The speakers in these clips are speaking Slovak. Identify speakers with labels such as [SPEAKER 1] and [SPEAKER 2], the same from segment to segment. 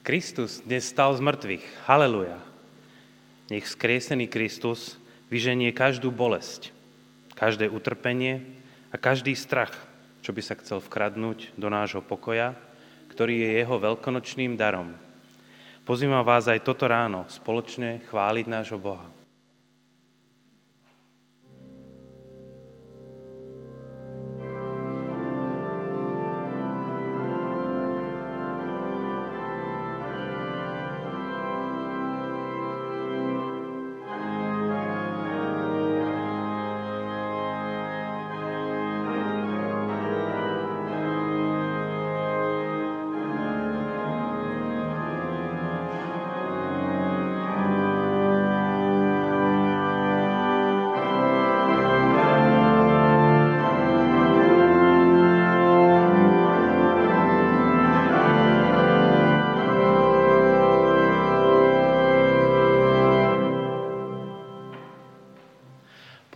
[SPEAKER 1] Kristus dnes stal z mŕtvych. Haleluja. Nech skriesený Kristus vyženie každú bolesť, každé utrpenie a každý strach, čo by sa chcel vkradnúť do nášho pokoja, ktorý je jeho veľkonočným darom. Pozývam vás aj toto ráno spoločne chváliť nášho Boha.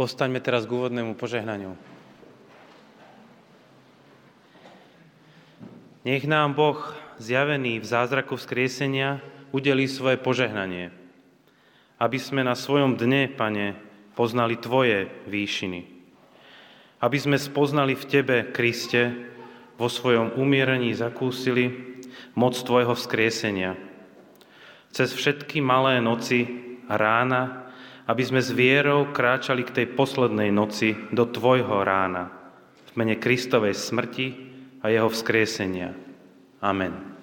[SPEAKER 1] Postaňme teraz k úvodnému požehnaniu. Nech nám Boh, zjavený v zázraku vzkriesenia, udelí svoje požehnanie, aby sme na svojom dne, Pane, poznali Tvoje výšiny. Aby sme spoznali v Tebe, Kriste, vo svojom umierení zakúsili moc Tvojho vzkriesenia. Cez všetky malé noci rána aby sme s vierou kráčali k tej poslednej noci do Tvojho rána, v mene Kristovej smrti a Jeho vzkriesenia. Amen.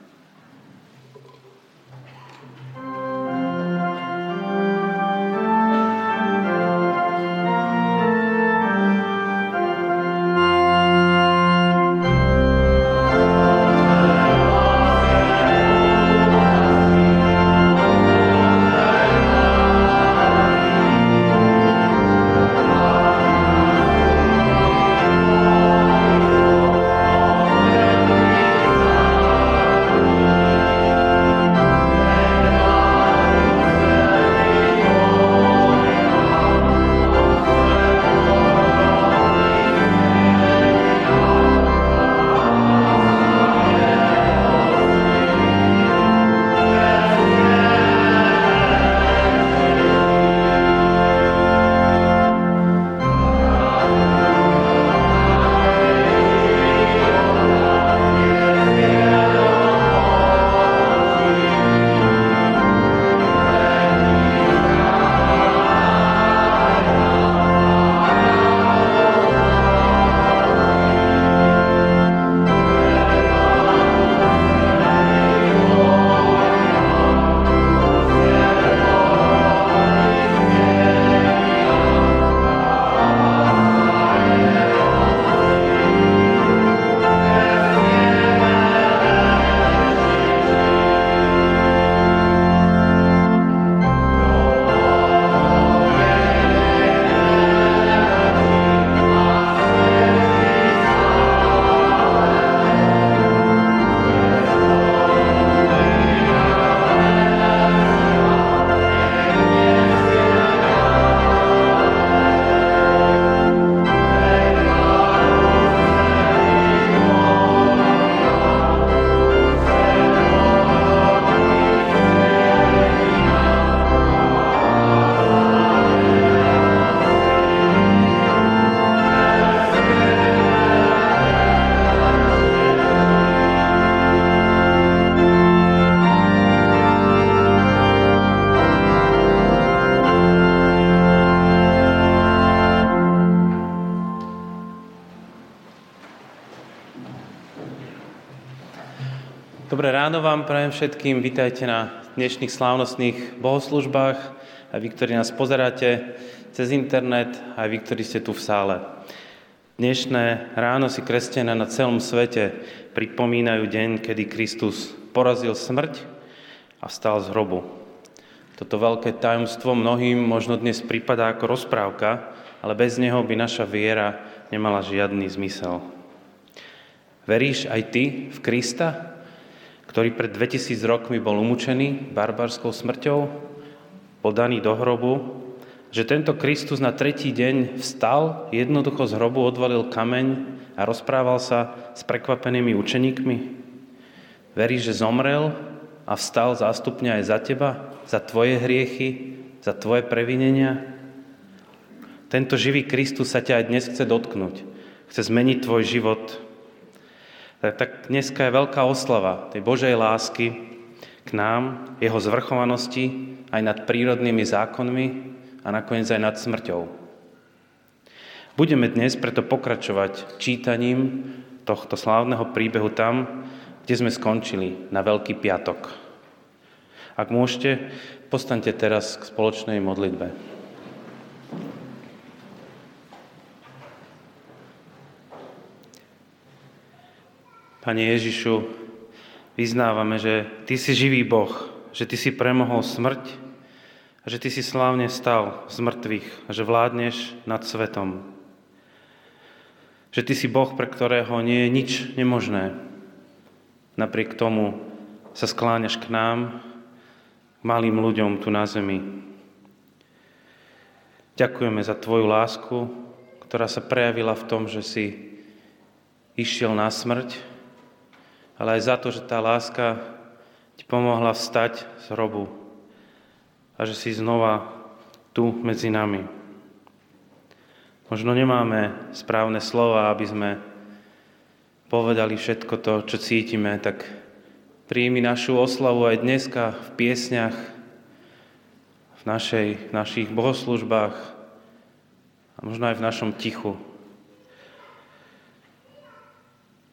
[SPEAKER 1] Prajem všetkým. Vítajte na dnešných slávnostných bohoslužbách. Aj vy, ktorí nás pozeráte cez internet, aj vy, ktorí ste tu v sále. Dnešné ráno si kresťania na celom svete pripomínajú deň, kedy Kristus porazil smrť a vstal z hrobu. Toto veľké tajomstvo mnohým možno dnes prípada ako rozprávka, ale bez neho by naša viera nemala žiadny zmysel. Veríš aj ty v Krista? Ktorý pred 2000 rokmi bol umúčený barbarskou smrťou, bol daný do hrobu, že tento Kristus na tretí deň vstal, jednoducho z hrobu odvalil kameň a rozprával sa s prekvapenými učeníkmi. Verí, že zomrel a vstal zástupne aj za teba, za tvoje hriechy, za tvoje previnenia. Tento živý Kristus sa ťa aj dnes chce dotknúť. Chce zmeniť tvoj život. Tak dneska je veľká oslava tej Božej lásky k nám, jeho zvrchovanosti aj nad prírodnými zákonmi a nakoniec aj nad smrťou. Budeme dnes preto pokračovať čítaním tohto slávneho príbehu tam, kde sme skončili na Veľký piatok. Ak môžete, postaňte teraz k spoločnej modlitbe. Pane Ježišu, vyznávame, že Ty si živý Boh, že Ty si premohol smrť a že Ty si slávne stal z mŕtvych a že vládneš nad svetom. Že Ty si Boh, pre ktorého nie je nič nemožné. Napriek tomu sa skláňaš k nám, malým ľuďom tu na zemi. Ďakujeme za Tvoju lásku, ktorá sa prejavila v tom, že si išiel na smrť, ale aj za to, že tá láska ti pomohla vstať z hrobu a že si znova tu medzi nami. Možno nemáme správne slova, aby sme povedali všetko to, čo cítime, tak príjmi našu oslavu aj dneska v piesňach, v, našej, v našich bohoslužbách a možno aj v našom tichu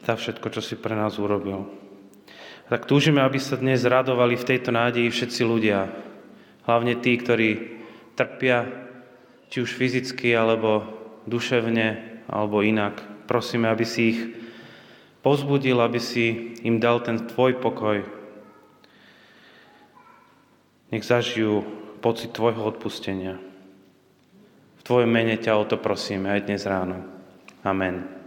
[SPEAKER 1] za všetko, čo si pre nás urobil. Tak túžime, aby sa dnes radovali v tejto nádeji všetci ľudia. Hlavne tí, ktorí trpia, či už fyzicky, alebo duševne, alebo inak. Prosíme, aby si ich pozbudil, aby si im dal ten tvoj pokoj. Nech zažijú pocit tvojho odpustenia. V tvojom mene ťa o to prosíme aj dnes ráno. Amen.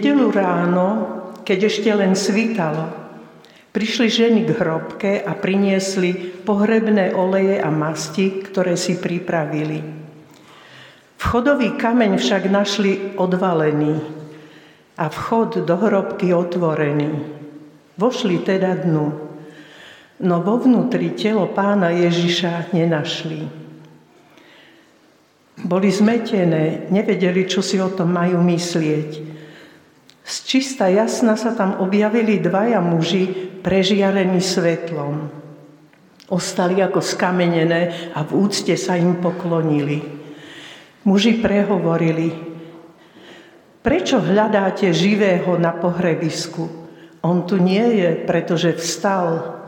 [SPEAKER 2] Nedelu ráno, keď ešte len svítalo, prišli ženy k hrobke a priniesli pohrebné oleje a masti, ktoré si pripravili. Vchodový kameň však našli odvalený a vchod do hrobky otvorený. Vošli teda dnu, no vo vnútri telo pána Ježiša nenašli. Boli zmetené, nevedeli, čo si o tom majú myslieť. Z čista jasna sa tam objavili dvaja muži prežiarení svetlom. Ostali ako skamenené a v úcte sa im poklonili. Muži prehovorili, prečo hľadáte živého na pohrebisku? On tu nie je, pretože vstal.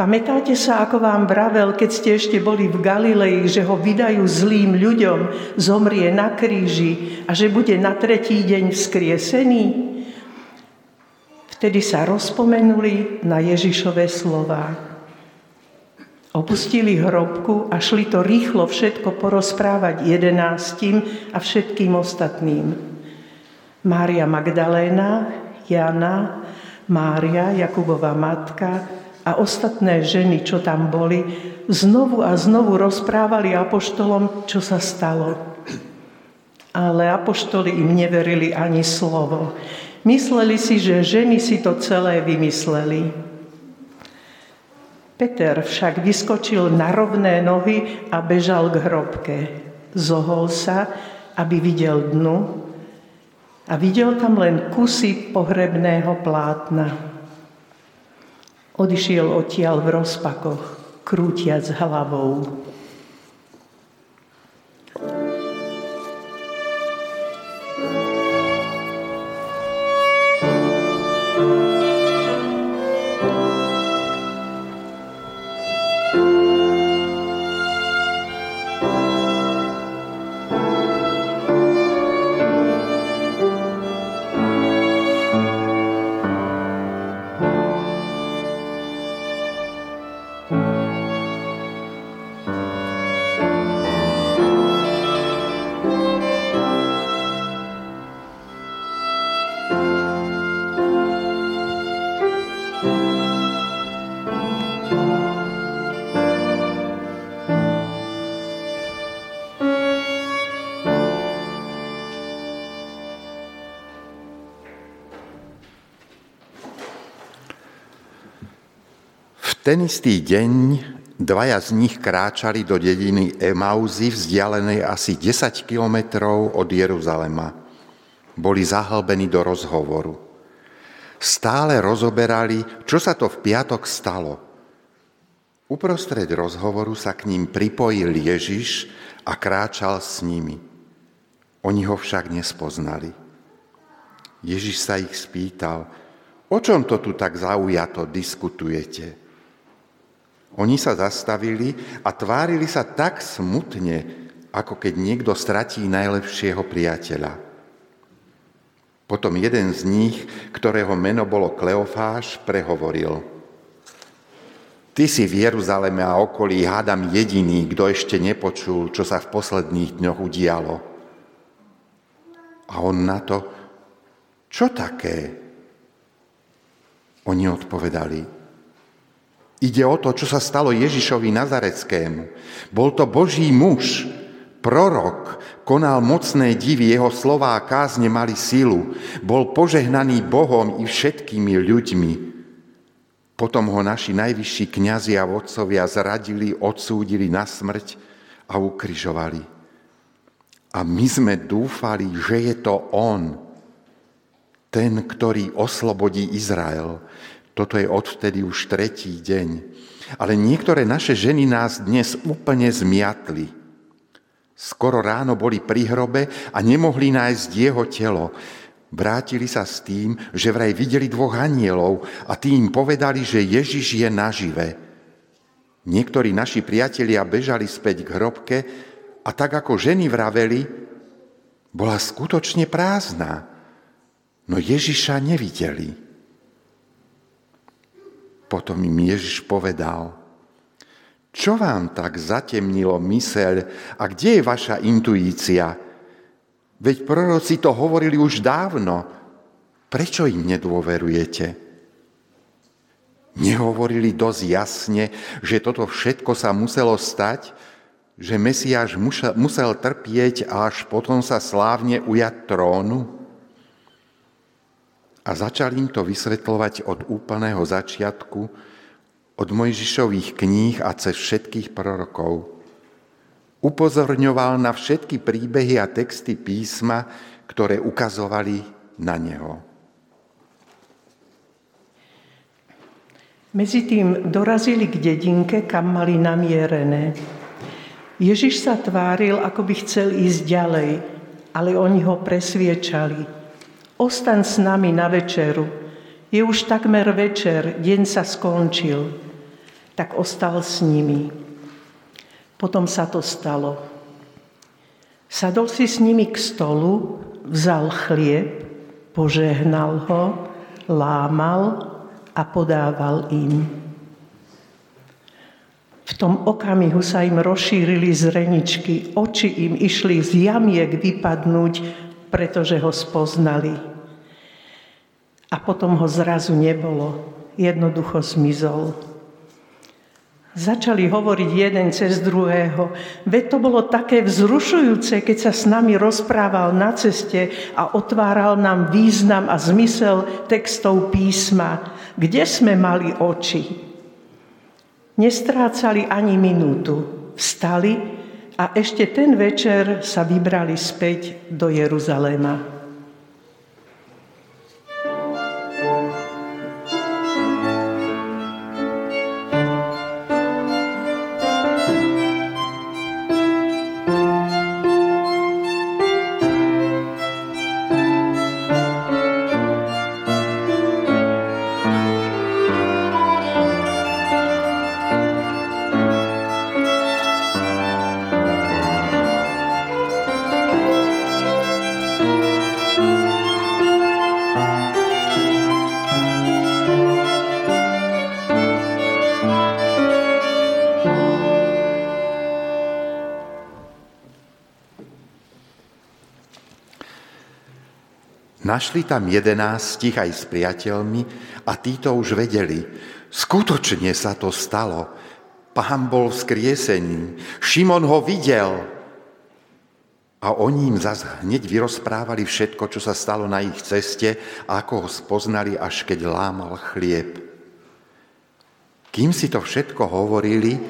[SPEAKER 2] Pamätáte sa, ako vám vravel, keď ste ešte boli v Galilei, že ho vydajú zlým ľuďom, zomrie na kríži a že bude na tretí deň vzkriesený? Vtedy sa rozpomenuli na Ježišové slova. Opustili hrobku a šli to rýchlo všetko porozprávať jedenáctim a všetkým ostatným. Mária Magdaléna, Jana, Mária, Jakubova matka, a ostatné ženy, čo tam boli, znovu a znovu rozprávali apoštolom, čo sa stalo. Ale apoštoli im neverili ani slovo. Mysleli si, že ženy si to celé vymysleli. Peter však vyskočil na rovné nohy a bežal k hrobke. Zohol sa, aby videl dnu a videl tam len kusy pohrebného plátna. Odišiel odtiaľ v rozpakoch, krútiac hlavou.
[SPEAKER 3] Ten istý deň dvaja z nich kráčali do dediny Emauzy, vzdialenej asi 10 kilometrov od Jeruzalema. Boli zahlbení do rozhovoru. Stále rozoberali, čo sa to v piatok stalo. Uprostred rozhovoru sa k ním pripojil Ježiš a kráčal s nimi. Oni ho však nespoznali. Ježiš sa ich spýtal, o čom to tu tak zaujato diskutujete? Oni sa zastavili a tvárili sa tak smutne, ako keď niekto stratí najlepšieho priateľa. Potom jeden z nich, ktorého meno bolo Kleofáš, prehovoril. Ty si v Jeruzaleme a okolí hádam jediný, kto ešte nepočul, čo sa v posledných dňoch udialo. A on na to, čo také? Oni odpovedali, Ide o to, čo sa stalo Ježišovi Nazareckému. Bol to Boží muž, prorok, konal mocné divy, jeho slová a kázne mali silu. Bol požehnaný Bohom i všetkými ľuďmi. Potom ho naši najvyšší kňazi a vodcovia zradili, odsúdili na smrť a ukryžovali. A my sme dúfali, že je to on, ten, ktorý oslobodí Izrael. Toto je odvtedy už tretí deň. Ale niektoré naše ženy nás dnes úplne zmiatli. Skoro ráno boli pri hrobe a nemohli nájsť jeho telo. Vrátili sa s tým, že vraj videli dvoch anielov a tým povedali, že Ježiš je nažive. Niektorí naši priatelia bežali späť k hrobke a tak ako ženy vraveli, bola skutočne prázdna, no Ježiša nevideli. Potom im Ježiš povedal, čo vám tak zatemnilo myseľ a kde je vaša intuícia? Veď proroci to hovorili už dávno. Prečo im nedôverujete? Nehovorili dosť jasne, že toto všetko sa muselo stať, že Mesiáš musel trpieť a až potom sa slávne ujať trónu? A začal im to vysvetľovať od úplného začiatku, od Mojžišových kníh a cez všetkých prorokov. Upozorňoval na všetky príbehy a texty písma, ktoré ukazovali na neho.
[SPEAKER 2] Medzi tým dorazili k dedinke, kam mali namierené. Ježiš sa tváril, ako by chcel ísť ďalej, ale oni ho presviečali. Ostaň s nami na večeru. Je už takmer večer, deň sa skončil. Tak ostal s nimi. Potom sa to stalo. Sadol si s nimi k stolu, vzal chlieb, požehnal ho, lámal a podával im. V tom okamihu sa im rozšírili zreničky, oči im išli z jamiek vypadnúť, pretože ho spoznali. A potom ho zrazu nebolo, jednoducho zmizol. Začali hovoriť jeden cez druhého. Veď to bolo také vzrušujúce, keď sa s nami rozprával na ceste a otváral nám význam a zmysel textov písma. Kde sme mali oči? Nestrácali ani minútu. Vstali a ešte ten večer sa vybrali späť do Jeruzaléma.
[SPEAKER 3] Našli tam jedenástich aj s priateľmi a títo už vedeli. Skutočne sa to stalo. Pán bol vzkriesený. Šimon ho videl. A oni im zase hneď vyrozprávali všetko, čo sa stalo na ich ceste a ako ho spoznali, až keď lámal chlieb. Kým si to všetko hovorili,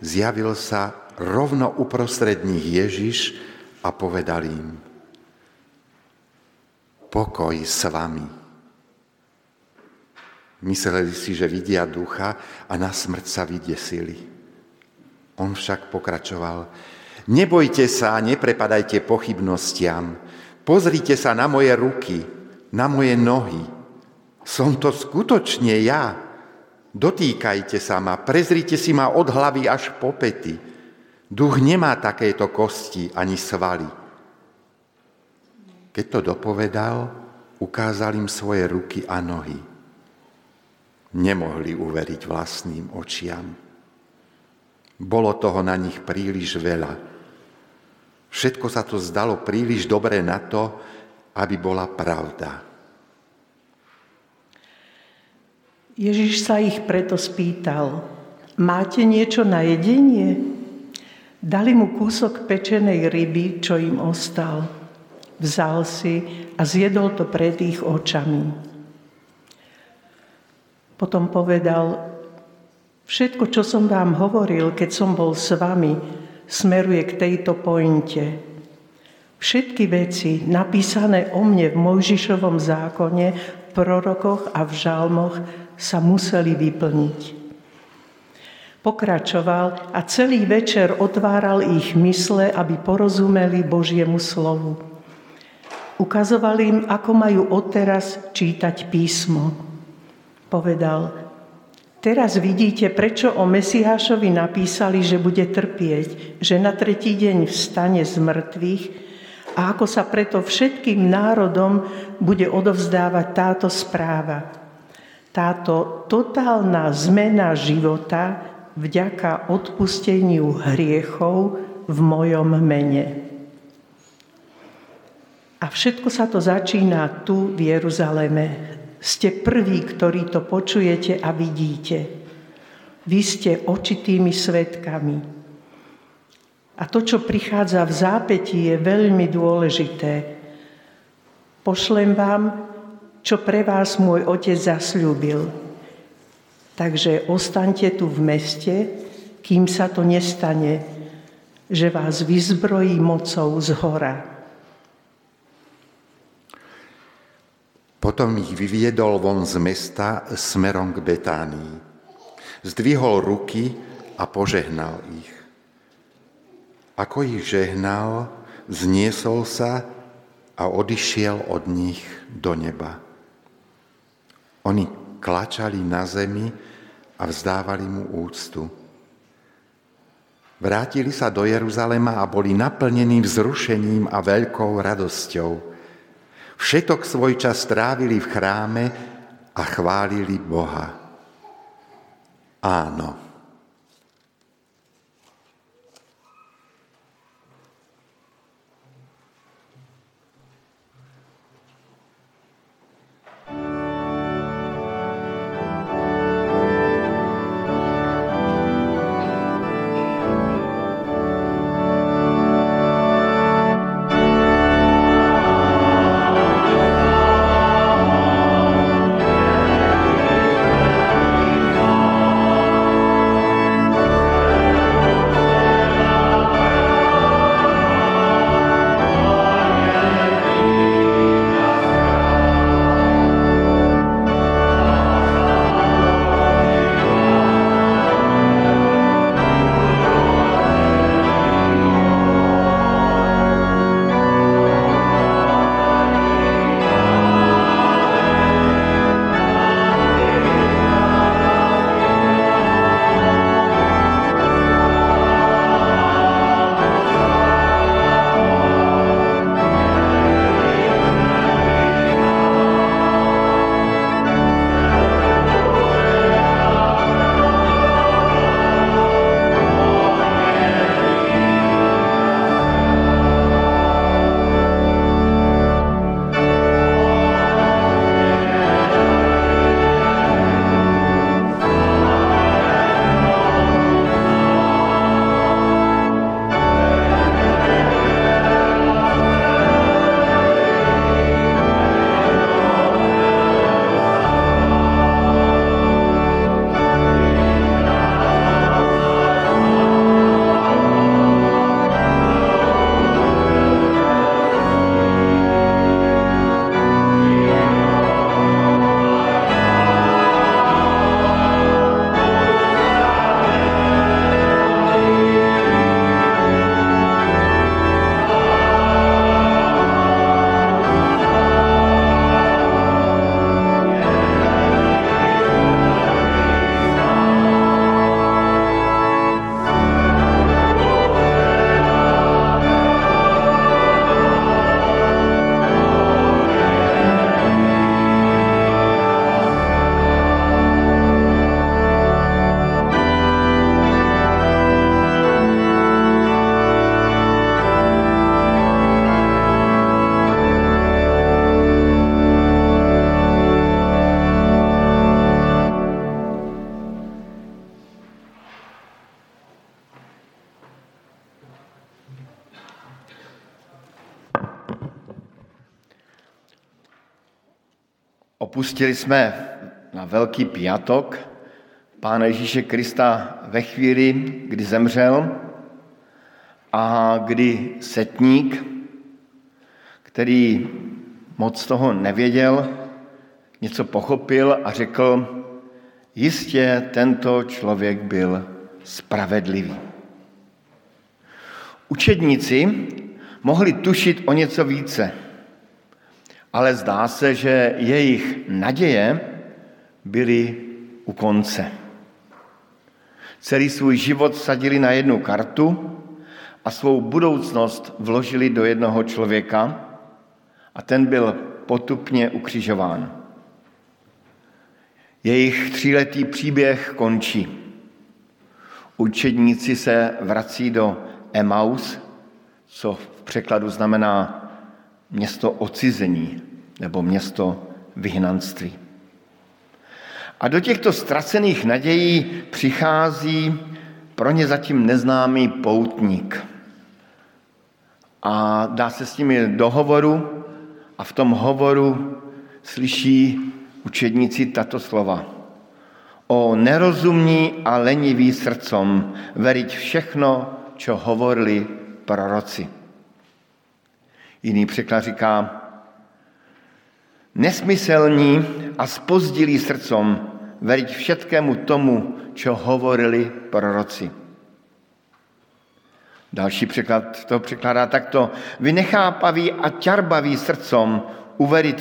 [SPEAKER 3] zjavil sa rovno uprostred nich Ježiš a povedal im – pokoj s vami. Mysleli si, že vidia ducha a na smrť sa vydesili. On však pokračoval, nebojte sa neprepadajte pochybnostiam. Pozrite sa na moje ruky, na moje nohy. Som to skutočne ja. Dotýkajte sa ma, prezrite si ma od hlavy až po pety. Duch nemá takéto kosti ani svaly keď to dopovedal, ukázal im svoje ruky a nohy. Nemohli uveriť vlastným očiam. Bolo toho na nich príliš veľa. Všetko sa to zdalo príliš dobre na to, aby bola pravda.
[SPEAKER 2] Ježiš sa ich preto spýtal, máte niečo na jedenie? Dali mu kúsok pečenej ryby, čo im ostal vzal si a zjedol to pred ich očami. Potom povedal, všetko, čo som vám hovoril, keď som bol s vami, smeruje k tejto pointe. Všetky veci napísané o mne v Mojžišovom zákone, v prorokoch a v žalmoch sa museli vyplniť. Pokračoval a celý večer otváral ich mysle, aby porozumeli Božiemu slovu. Ukazoval im, ako majú odteraz čítať písmo. Povedal, teraz vidíte, prečo o Mesiášovi napísali, že bude trpieť, že na tretí deň vstane z mŕtvych a ako sa preto všetkým národom bude odovzdávať táto správa. Táto totálna zmena života vďaka odpusteniu hriechov v mojom mene. A všetko sa to začína tu v Jeruzaleme. Ste prví, ktorí to počujete a vidíte. Vy ste očitými svetkami. A to, čo prichádza v zápätí, je veľmi dôležité. Pošlem vám, čo pre vás môj otec zasľúbil. Takže ostaňte tu v meste, kým sa to nestane, že vás vyzbrojí mocou z hora.
[SPEAKER 3] Potom ich vyviedol von z mesta smerom k Betánii. Zdvihol ruky a požehnal ich. Ako ich žehnal, zniesol sa a odišiel od nich do neba. Oni klačali na zemi a vzdávali mu úctu. Vrátili sa do Jeruzalema a boli naplnení vzrušením a veľkou radosťou Všetok svoj čas strávili v chráme a chválili Boha. Áno.
[SPEAKER 4] Opustili jsme na Velký piatok Pána Ježíše Krista ve chvíli, kdy zemřel a kdy setník, který moc toho nevěděl, něco pochopil a řekl, jistě tento člověk byl spravedlivý. Učedníci mohli tušit o něco více – ale zdá se, že jejich naděje byly u konce. Celý svůj život sadili na jednu kartu a svou budoucnost vložili do jednoho člověka a ten byl potupně ukřižován. Jejich tříletý příběh končí. Učedníci se vrací do Emaus, co v překladu znamená město odcizení nebo město vyhnanství. A do těchto ztracených nadějí přichází pro ně zatím neznámý poutník. A dá se s nimi do hovoru a v tom hovoru slyší učedníci tato slova. O nerozumní a lenivý srdcom veriť všechno, čo hovorili proroci. Jiný překlad říká, nesmyselní a spozdilí srdcom veriť všetkému tomu, čo hovorili proroci. Další překlad to překládá takto. Vy nechápaví a ťarbaví srdcom uveriť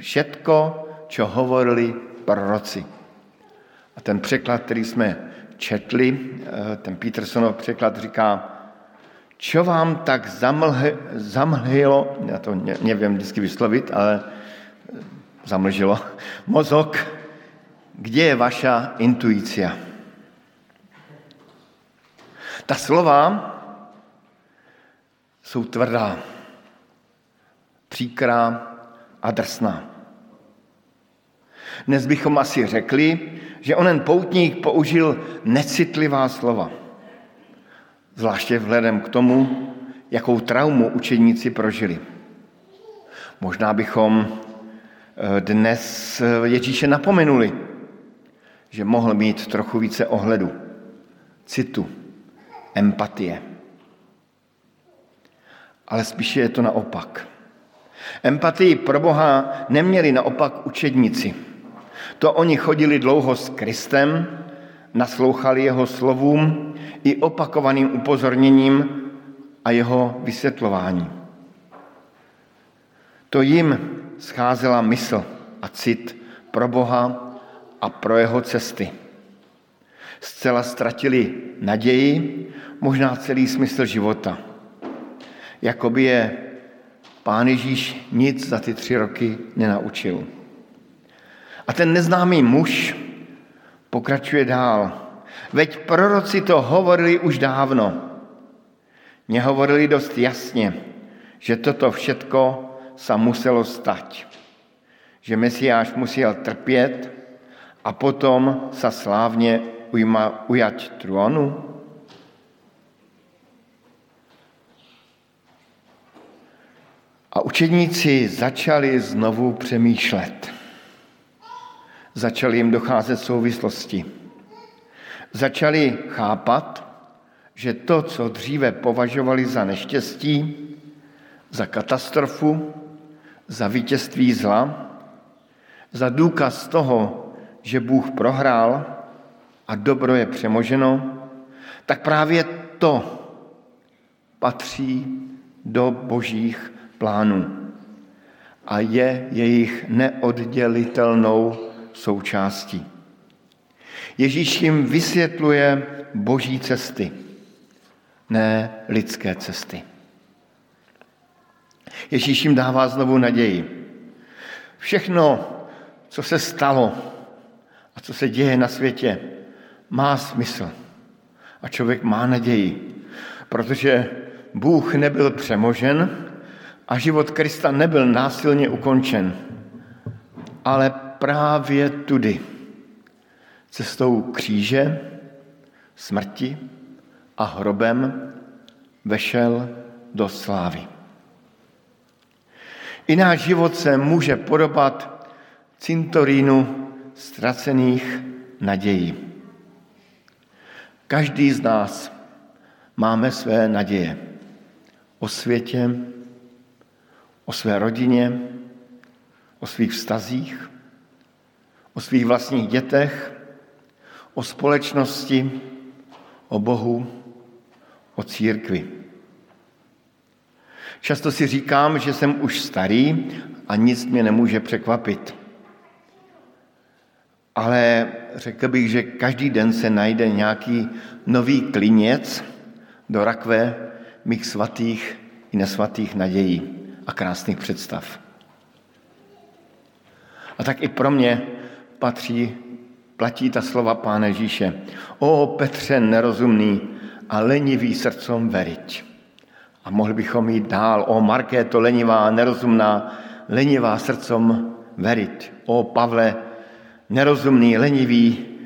[SPEAKER 4] všetko, čo hovorili proroci. A ten překlad, který jsme četli, eh, ten Petersonov překlad říká, čo vám tak zamlh, zamlhilo, já to ne, nevím vždycky vyslovit, ale zamlžilo, mozok, kde je vaša intuícia? Ta slova jsou tvrdá, příkrá a drsná. Dnes bychom asi řekli, že onen poutník použil necitlivá slova. Zvláště vzhledem k tomu, jakou traumu učeníci prožili. Možná bychom eh, dnes Ježíše napomenuli, že mohl mít trochu více ohledu, citu, empatie. Ale spíše je to naopak. Empatii pro Boha neměli naopak učedníci. To oni chodili dlouho s Kristem, naslouchali jeho slovům i opakovaným upozorněním a jeho vysvětlování. To jim scházela mysl a cit pro Boha a pro jeho cesty. Zcela ztratili naději, možná celý smysl života. Jakoby je pán Ježíš nic za ty tři roky nenaučil. A ten neznámý muž pokračuje dál. Veď proroci to hovorili už dávno. Nehovorili dost jasně, že toto všetko sa muselo stať. Že Mesiáš musel trpět a potom sa slávně ujma, ujať trônu? A učedníci začali znovu přemýšlet. Začali jim docházet souvislosti. Začali chápat, že to, co dříve považovali za neštěstí, za katastrofu, za vítězství zla, za důkaz toho, že Bůh prohrál a dobro je přemoženo, tak právě to patří do božích plánů a je jejich neoddělitelnou součástí. Ježíš jim vysvětluje boží cesty, ne lidské cesty. Ježíš jim dává znovu naději. Všechno, co se stalo, a co se děje na světě, má smysl. A člověk má naději, protože Bůh nebyl přemožen a život Krista nebyl násilně ukončen, ale právě tudy, cestou kříže, smrti a hrobem vešel do slávy. I náš život se může podobat cintorínu ztracených nadějí. Každý z nás máme své naděje o světě, o své rodině, o svých vztazích, o svých vlastních dětech, o společnosti, o Bohu, o církvi. Často si říkám, že jsem už starý a nic mě nemůže překvapit ale řekl bych, že každý den se najde nějaký nový kliněc do rakve mých svatých i nesvatých nadějí a krásných představ. A tak i pro mě patří, platí ta slova Pána Ježíše. O Petře nerozumný a lenivý srdcom veriť. A mohli bychom jít dál. O Markéto, lenivá, nerozumná, lenivá srdcom veriť. O Pavle, nerozumný, lenivý,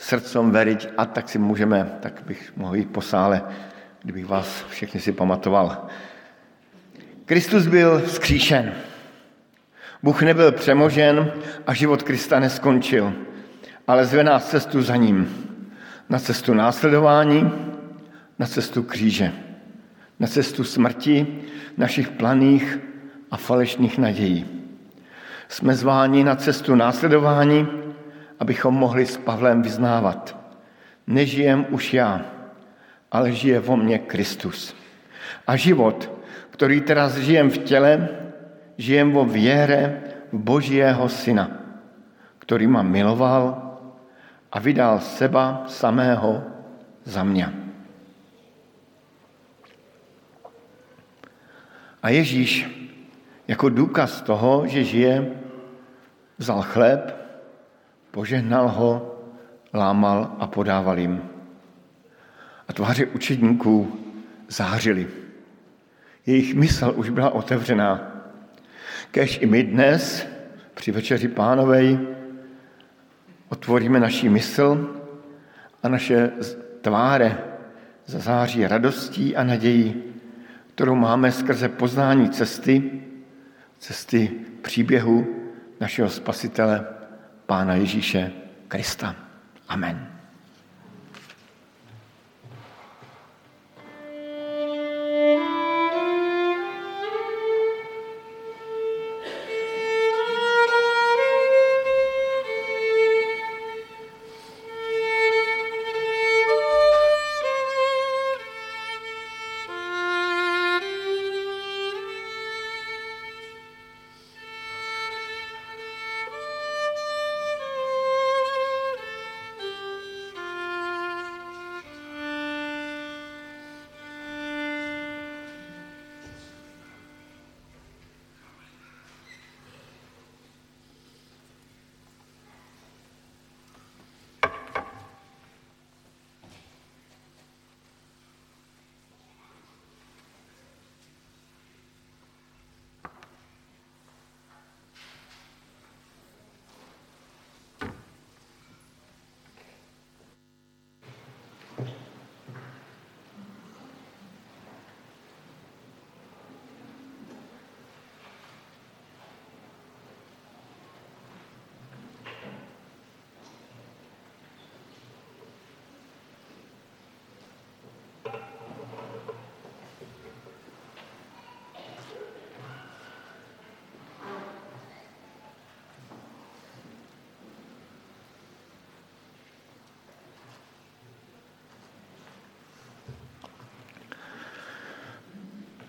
[SPEAKER 4] srdcom veriť. A tak si můžeme, tak bych mohl jít po sále, kdybych vás všechny si pamatoval. Kristus byl vzkříšen. Bůh nebyl přemožen a život Krista neskončil, ale zve nás cestu za ním. Na cestu následování, na cestu kříže, na cestu smrti, našich planých a falešných nadějí. Jsme zváni na cestu následování, abychom mohli s Pavlem vyznávat. Nežijem už já, ale žije vo mně Kristus. A život, který teraz žijem v těle, žijem vo viere v Božího Syna, který ma miloval a vydal seba samého za mě. A Ježíš jako důkaz toho, že žije, vzal chléb, požehnal ho, lámal a podával jim. A tváře učedníků zářily. Jejich mysl už byla otevřená. Kež i my dnes při večeři pánovej otvoríme naši mysl a naše tváře zazáří radostí a nadějí, kterou máme skrze poznání cesty, cesty příběhu našeho spasitele, Pána Ježíše Krista. Amen.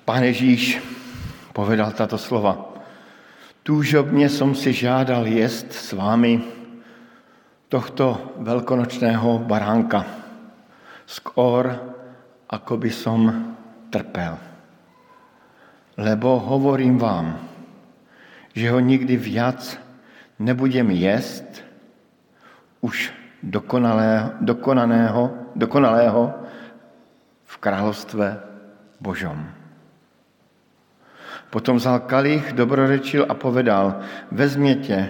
[SPEAKER 4] Pán Ježíš povedal tato slova. Túžobně som si žádal jest s vámi tohto veľkonočného baránka. Skôr, ako by som trpel. Lebo hovorím vám, že ho nikdy viac nebudem jesť už dokonalého, dokonaného, dokonalého v kráľovstve Božom. Potom vzal kalich, dobrorečil a povedal, vezměte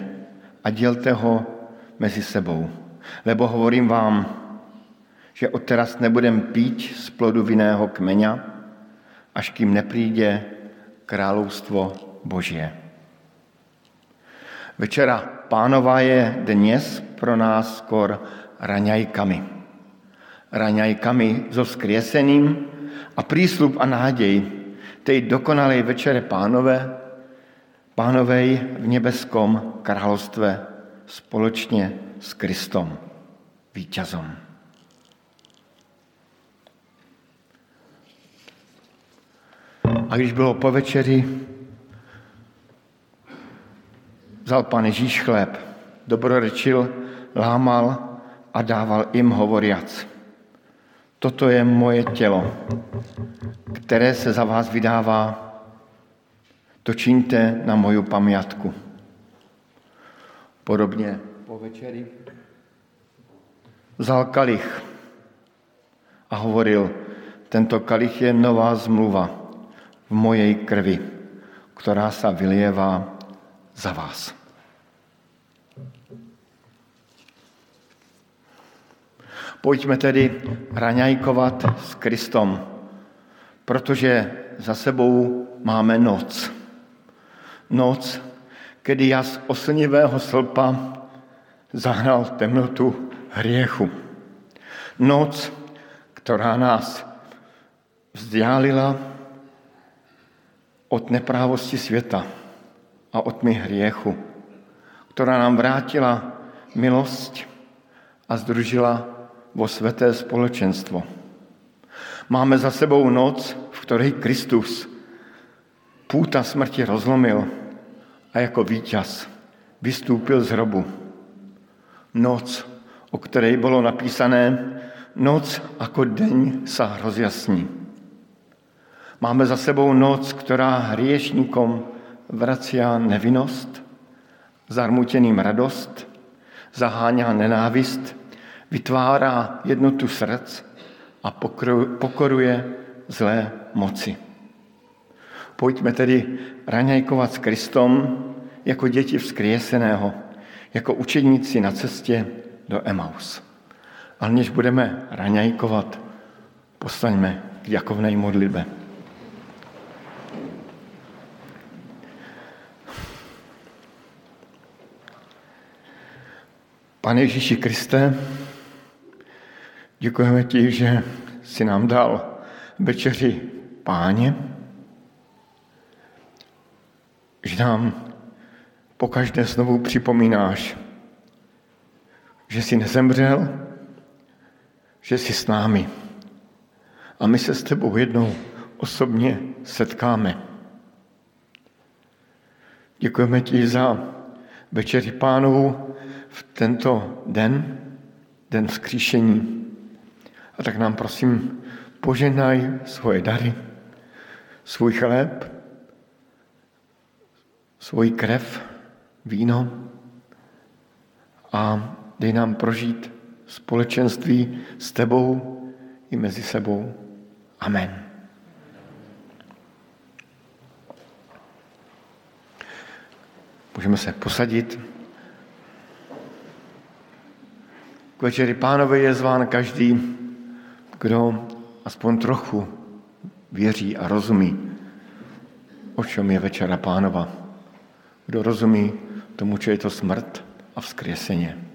[SPEAKER 4] a dělte ho mezi sebou. Lebo hovorím vám, že odteraz nebudem pít z plodu vinného kmeňa, až kým nepríde královstvo Božie. Večera pánová je dnes pro nás skôr raňajkami. Raňajkami so skriesením a prísľub a nádej, tej dokonalej večere pánové, pánovej v nebeskom kráľovstve spoločne s Kristom, víťazom. A když bylo po večeri, vzal pán Ježíš chléb, dobrorečil, lámal a dával im hovoriac. Toto je moje tělo, které se za vás vydává. To čiňte na moju pamiatku. Podobně po večeri vzal kalich a hovoril, tento kalich je nová zmluva v mojej krvi, ktorá sa vylieva za vás. Pojďme tedy raňajkovat s Kristom, protože za sebou máme noc. Noc, kedy jas oslnivého slpa zahnal temnotu hriechu. Noc, ktorá nás vzdialila od neprávosti světa a od tmy hriechu, ktorá nám vrátila milosť a združila vo sveté společenstvo. Máme za sebou noc, v ktorej Kristus púta smrti rozlomil a jako víťaz vystúpil z hrobu. Noc, o ktorej bolo napísané, noc ako deň sa rozjasní. Máme za sebou noc, ktorá hriešníkom vracia nevinnosť, zarmuteným radost, zaháňa nenávist, vytvárá jednotu srdc a pokoruje zlé moci. Pojďme tedy raňajkovat s Kristom jako děti vzkrieseného, jako učeníci na cestě do Emaus. Ale než budeme raňajkovat, postaňme k Jakovnej modlitbe. Pane Ježíši Kriste, děkujeme ti, že si nám dal večeři páně, že nám pokaždé znovu připomínáš, že jsi nezemřel, že jsi s námi. A my se s tebou jednou osobně setkáme. Děkujeme ti za večeři pánovu v tento den, den vzkříšení. A tak nám prosím poženaj svoje dary, svůj chléb, svoji krev, víno a dej nám prožít společenství s tebou i mezi sebou. Amen. Můžeme se posadit. K večeri pánové je zván každý, kdo aspoň trochu věří a rozumí, o čem je večera pánova. Kdo rozumí tomu, čo je to smrt a vzkriesenie.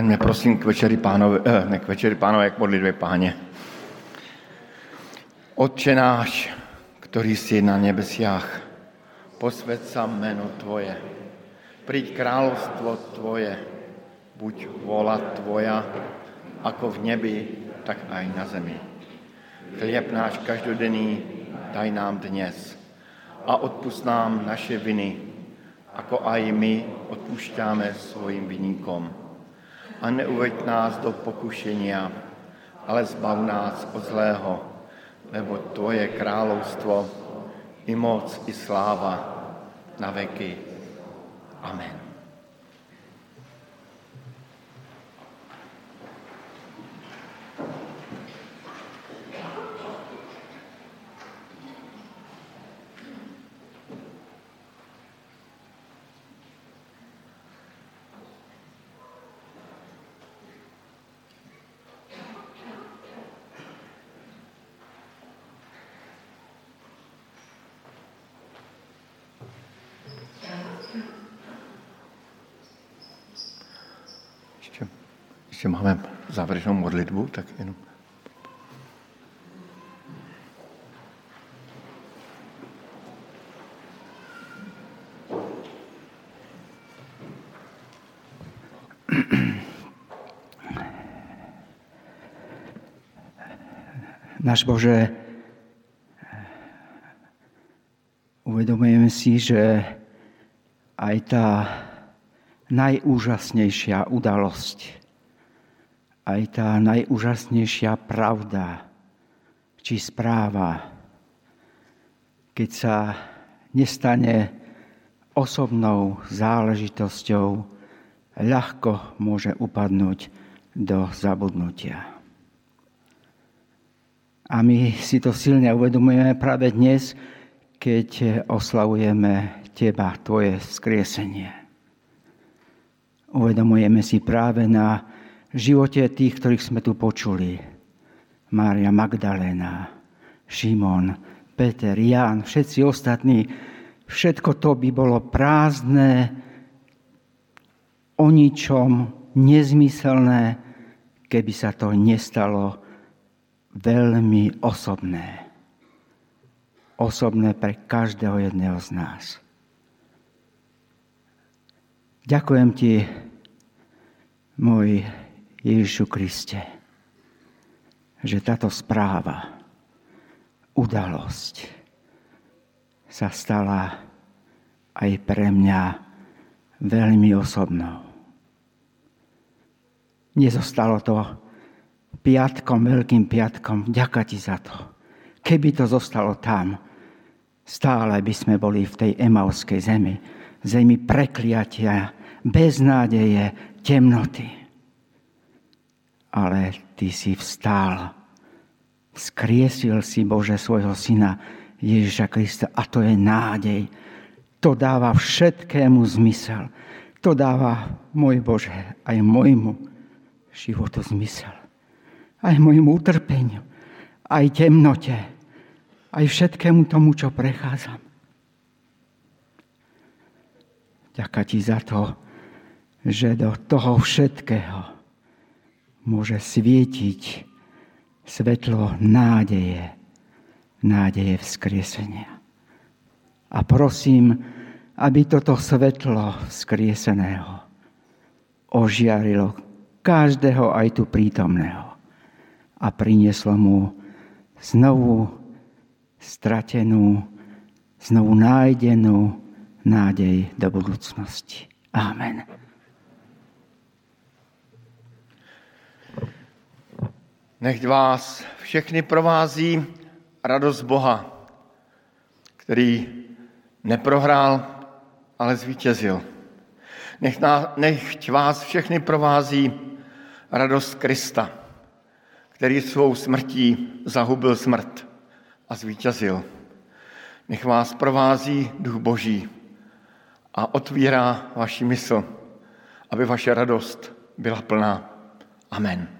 [SPEAKER 4] Postaňme prosím k večeri pánové, eh, ne k večeri pánové, k modlitbě páně. Otče náš, který jsi na nebesiach, posved sa meno Tvoje. Príď kráľovstvo Tvoje, buď vola Tvoja, ako v nebi, tak aj na zemi. Chlieb náš každodenný daj nám dnes a odpust nám naše viny, ako aj my odpúšťame svojim viníkom a neuveď nás do pokušenia, ale zbav nás od zlého, lebo Tvoje kráľovstvo i moc i sláva na veky. Amen. Modlitbu, tak jenom.
[SPEAKER 5] Náš Bože, uvedomujeme si, že aj tá najúžasnejšia udalosť, aj tá najúžasnejšia pravda či správa, keď sa nestane osobnou záležitosťou, ľahko môže upadnúť do zabudnutia. A my si to silne uvedomujeme práve dnes, keď oslavujeme Teba, Tvoje vzkriesenie. Uvedomujeme si práve na živote tých, ktorých sme tu počuli. Mária Magdalena, Šimon, Peter, Ján, všetci ostatní, všetko to by bolo prázdne, o ničom, nezmyselné, keby sa to nestalo veľmi osobné. Osobné pre každého jedného z nás. Ďakujem ti, môj Ježišu Kriste, že táto správa, udalosť sa stala aj pre mňa veľmi osobnou. Nezostalo to piatkom, veľkým piatkom. Ďaká ti za to. Keby to zostalo tam, stále by sme boli v tej emauskej zemi. Zemi prekliatia, beznádeje, temnoty ale ty si vstál. Skriesil si, Bože, svojho syna Ježiša Krista a to je nádej. To dáva všetkému zmysel. To dáva, môj Bože, aj môjmu životu zmysel. Aj môjmu utrpeniu, aj temnote, aj všetkému tomu, čo prechádzam. Ďakujem ti za to, že do toho všetkého môže svietiť svetlo nádeje, nádeje vzkriesenia. A prosím, aby toto svetlo vzkrieseného ožiarilo každého aj tu prítomného a prinieslo mu znovu stratenú, znovu nájdenú nádej do budúcnosti. Amen.
[SPEAKER 4] Nech vás všechny provází radost Boha, který neprohrál, ale zvítězil. Nech, ná, nech vás všechny provází radost Krista, který svou smrtí zahubil smrt a zvítězil. Nech vás provází duch Boží a otvírá vaši mysl, aby vaše radost byla plná. Amen.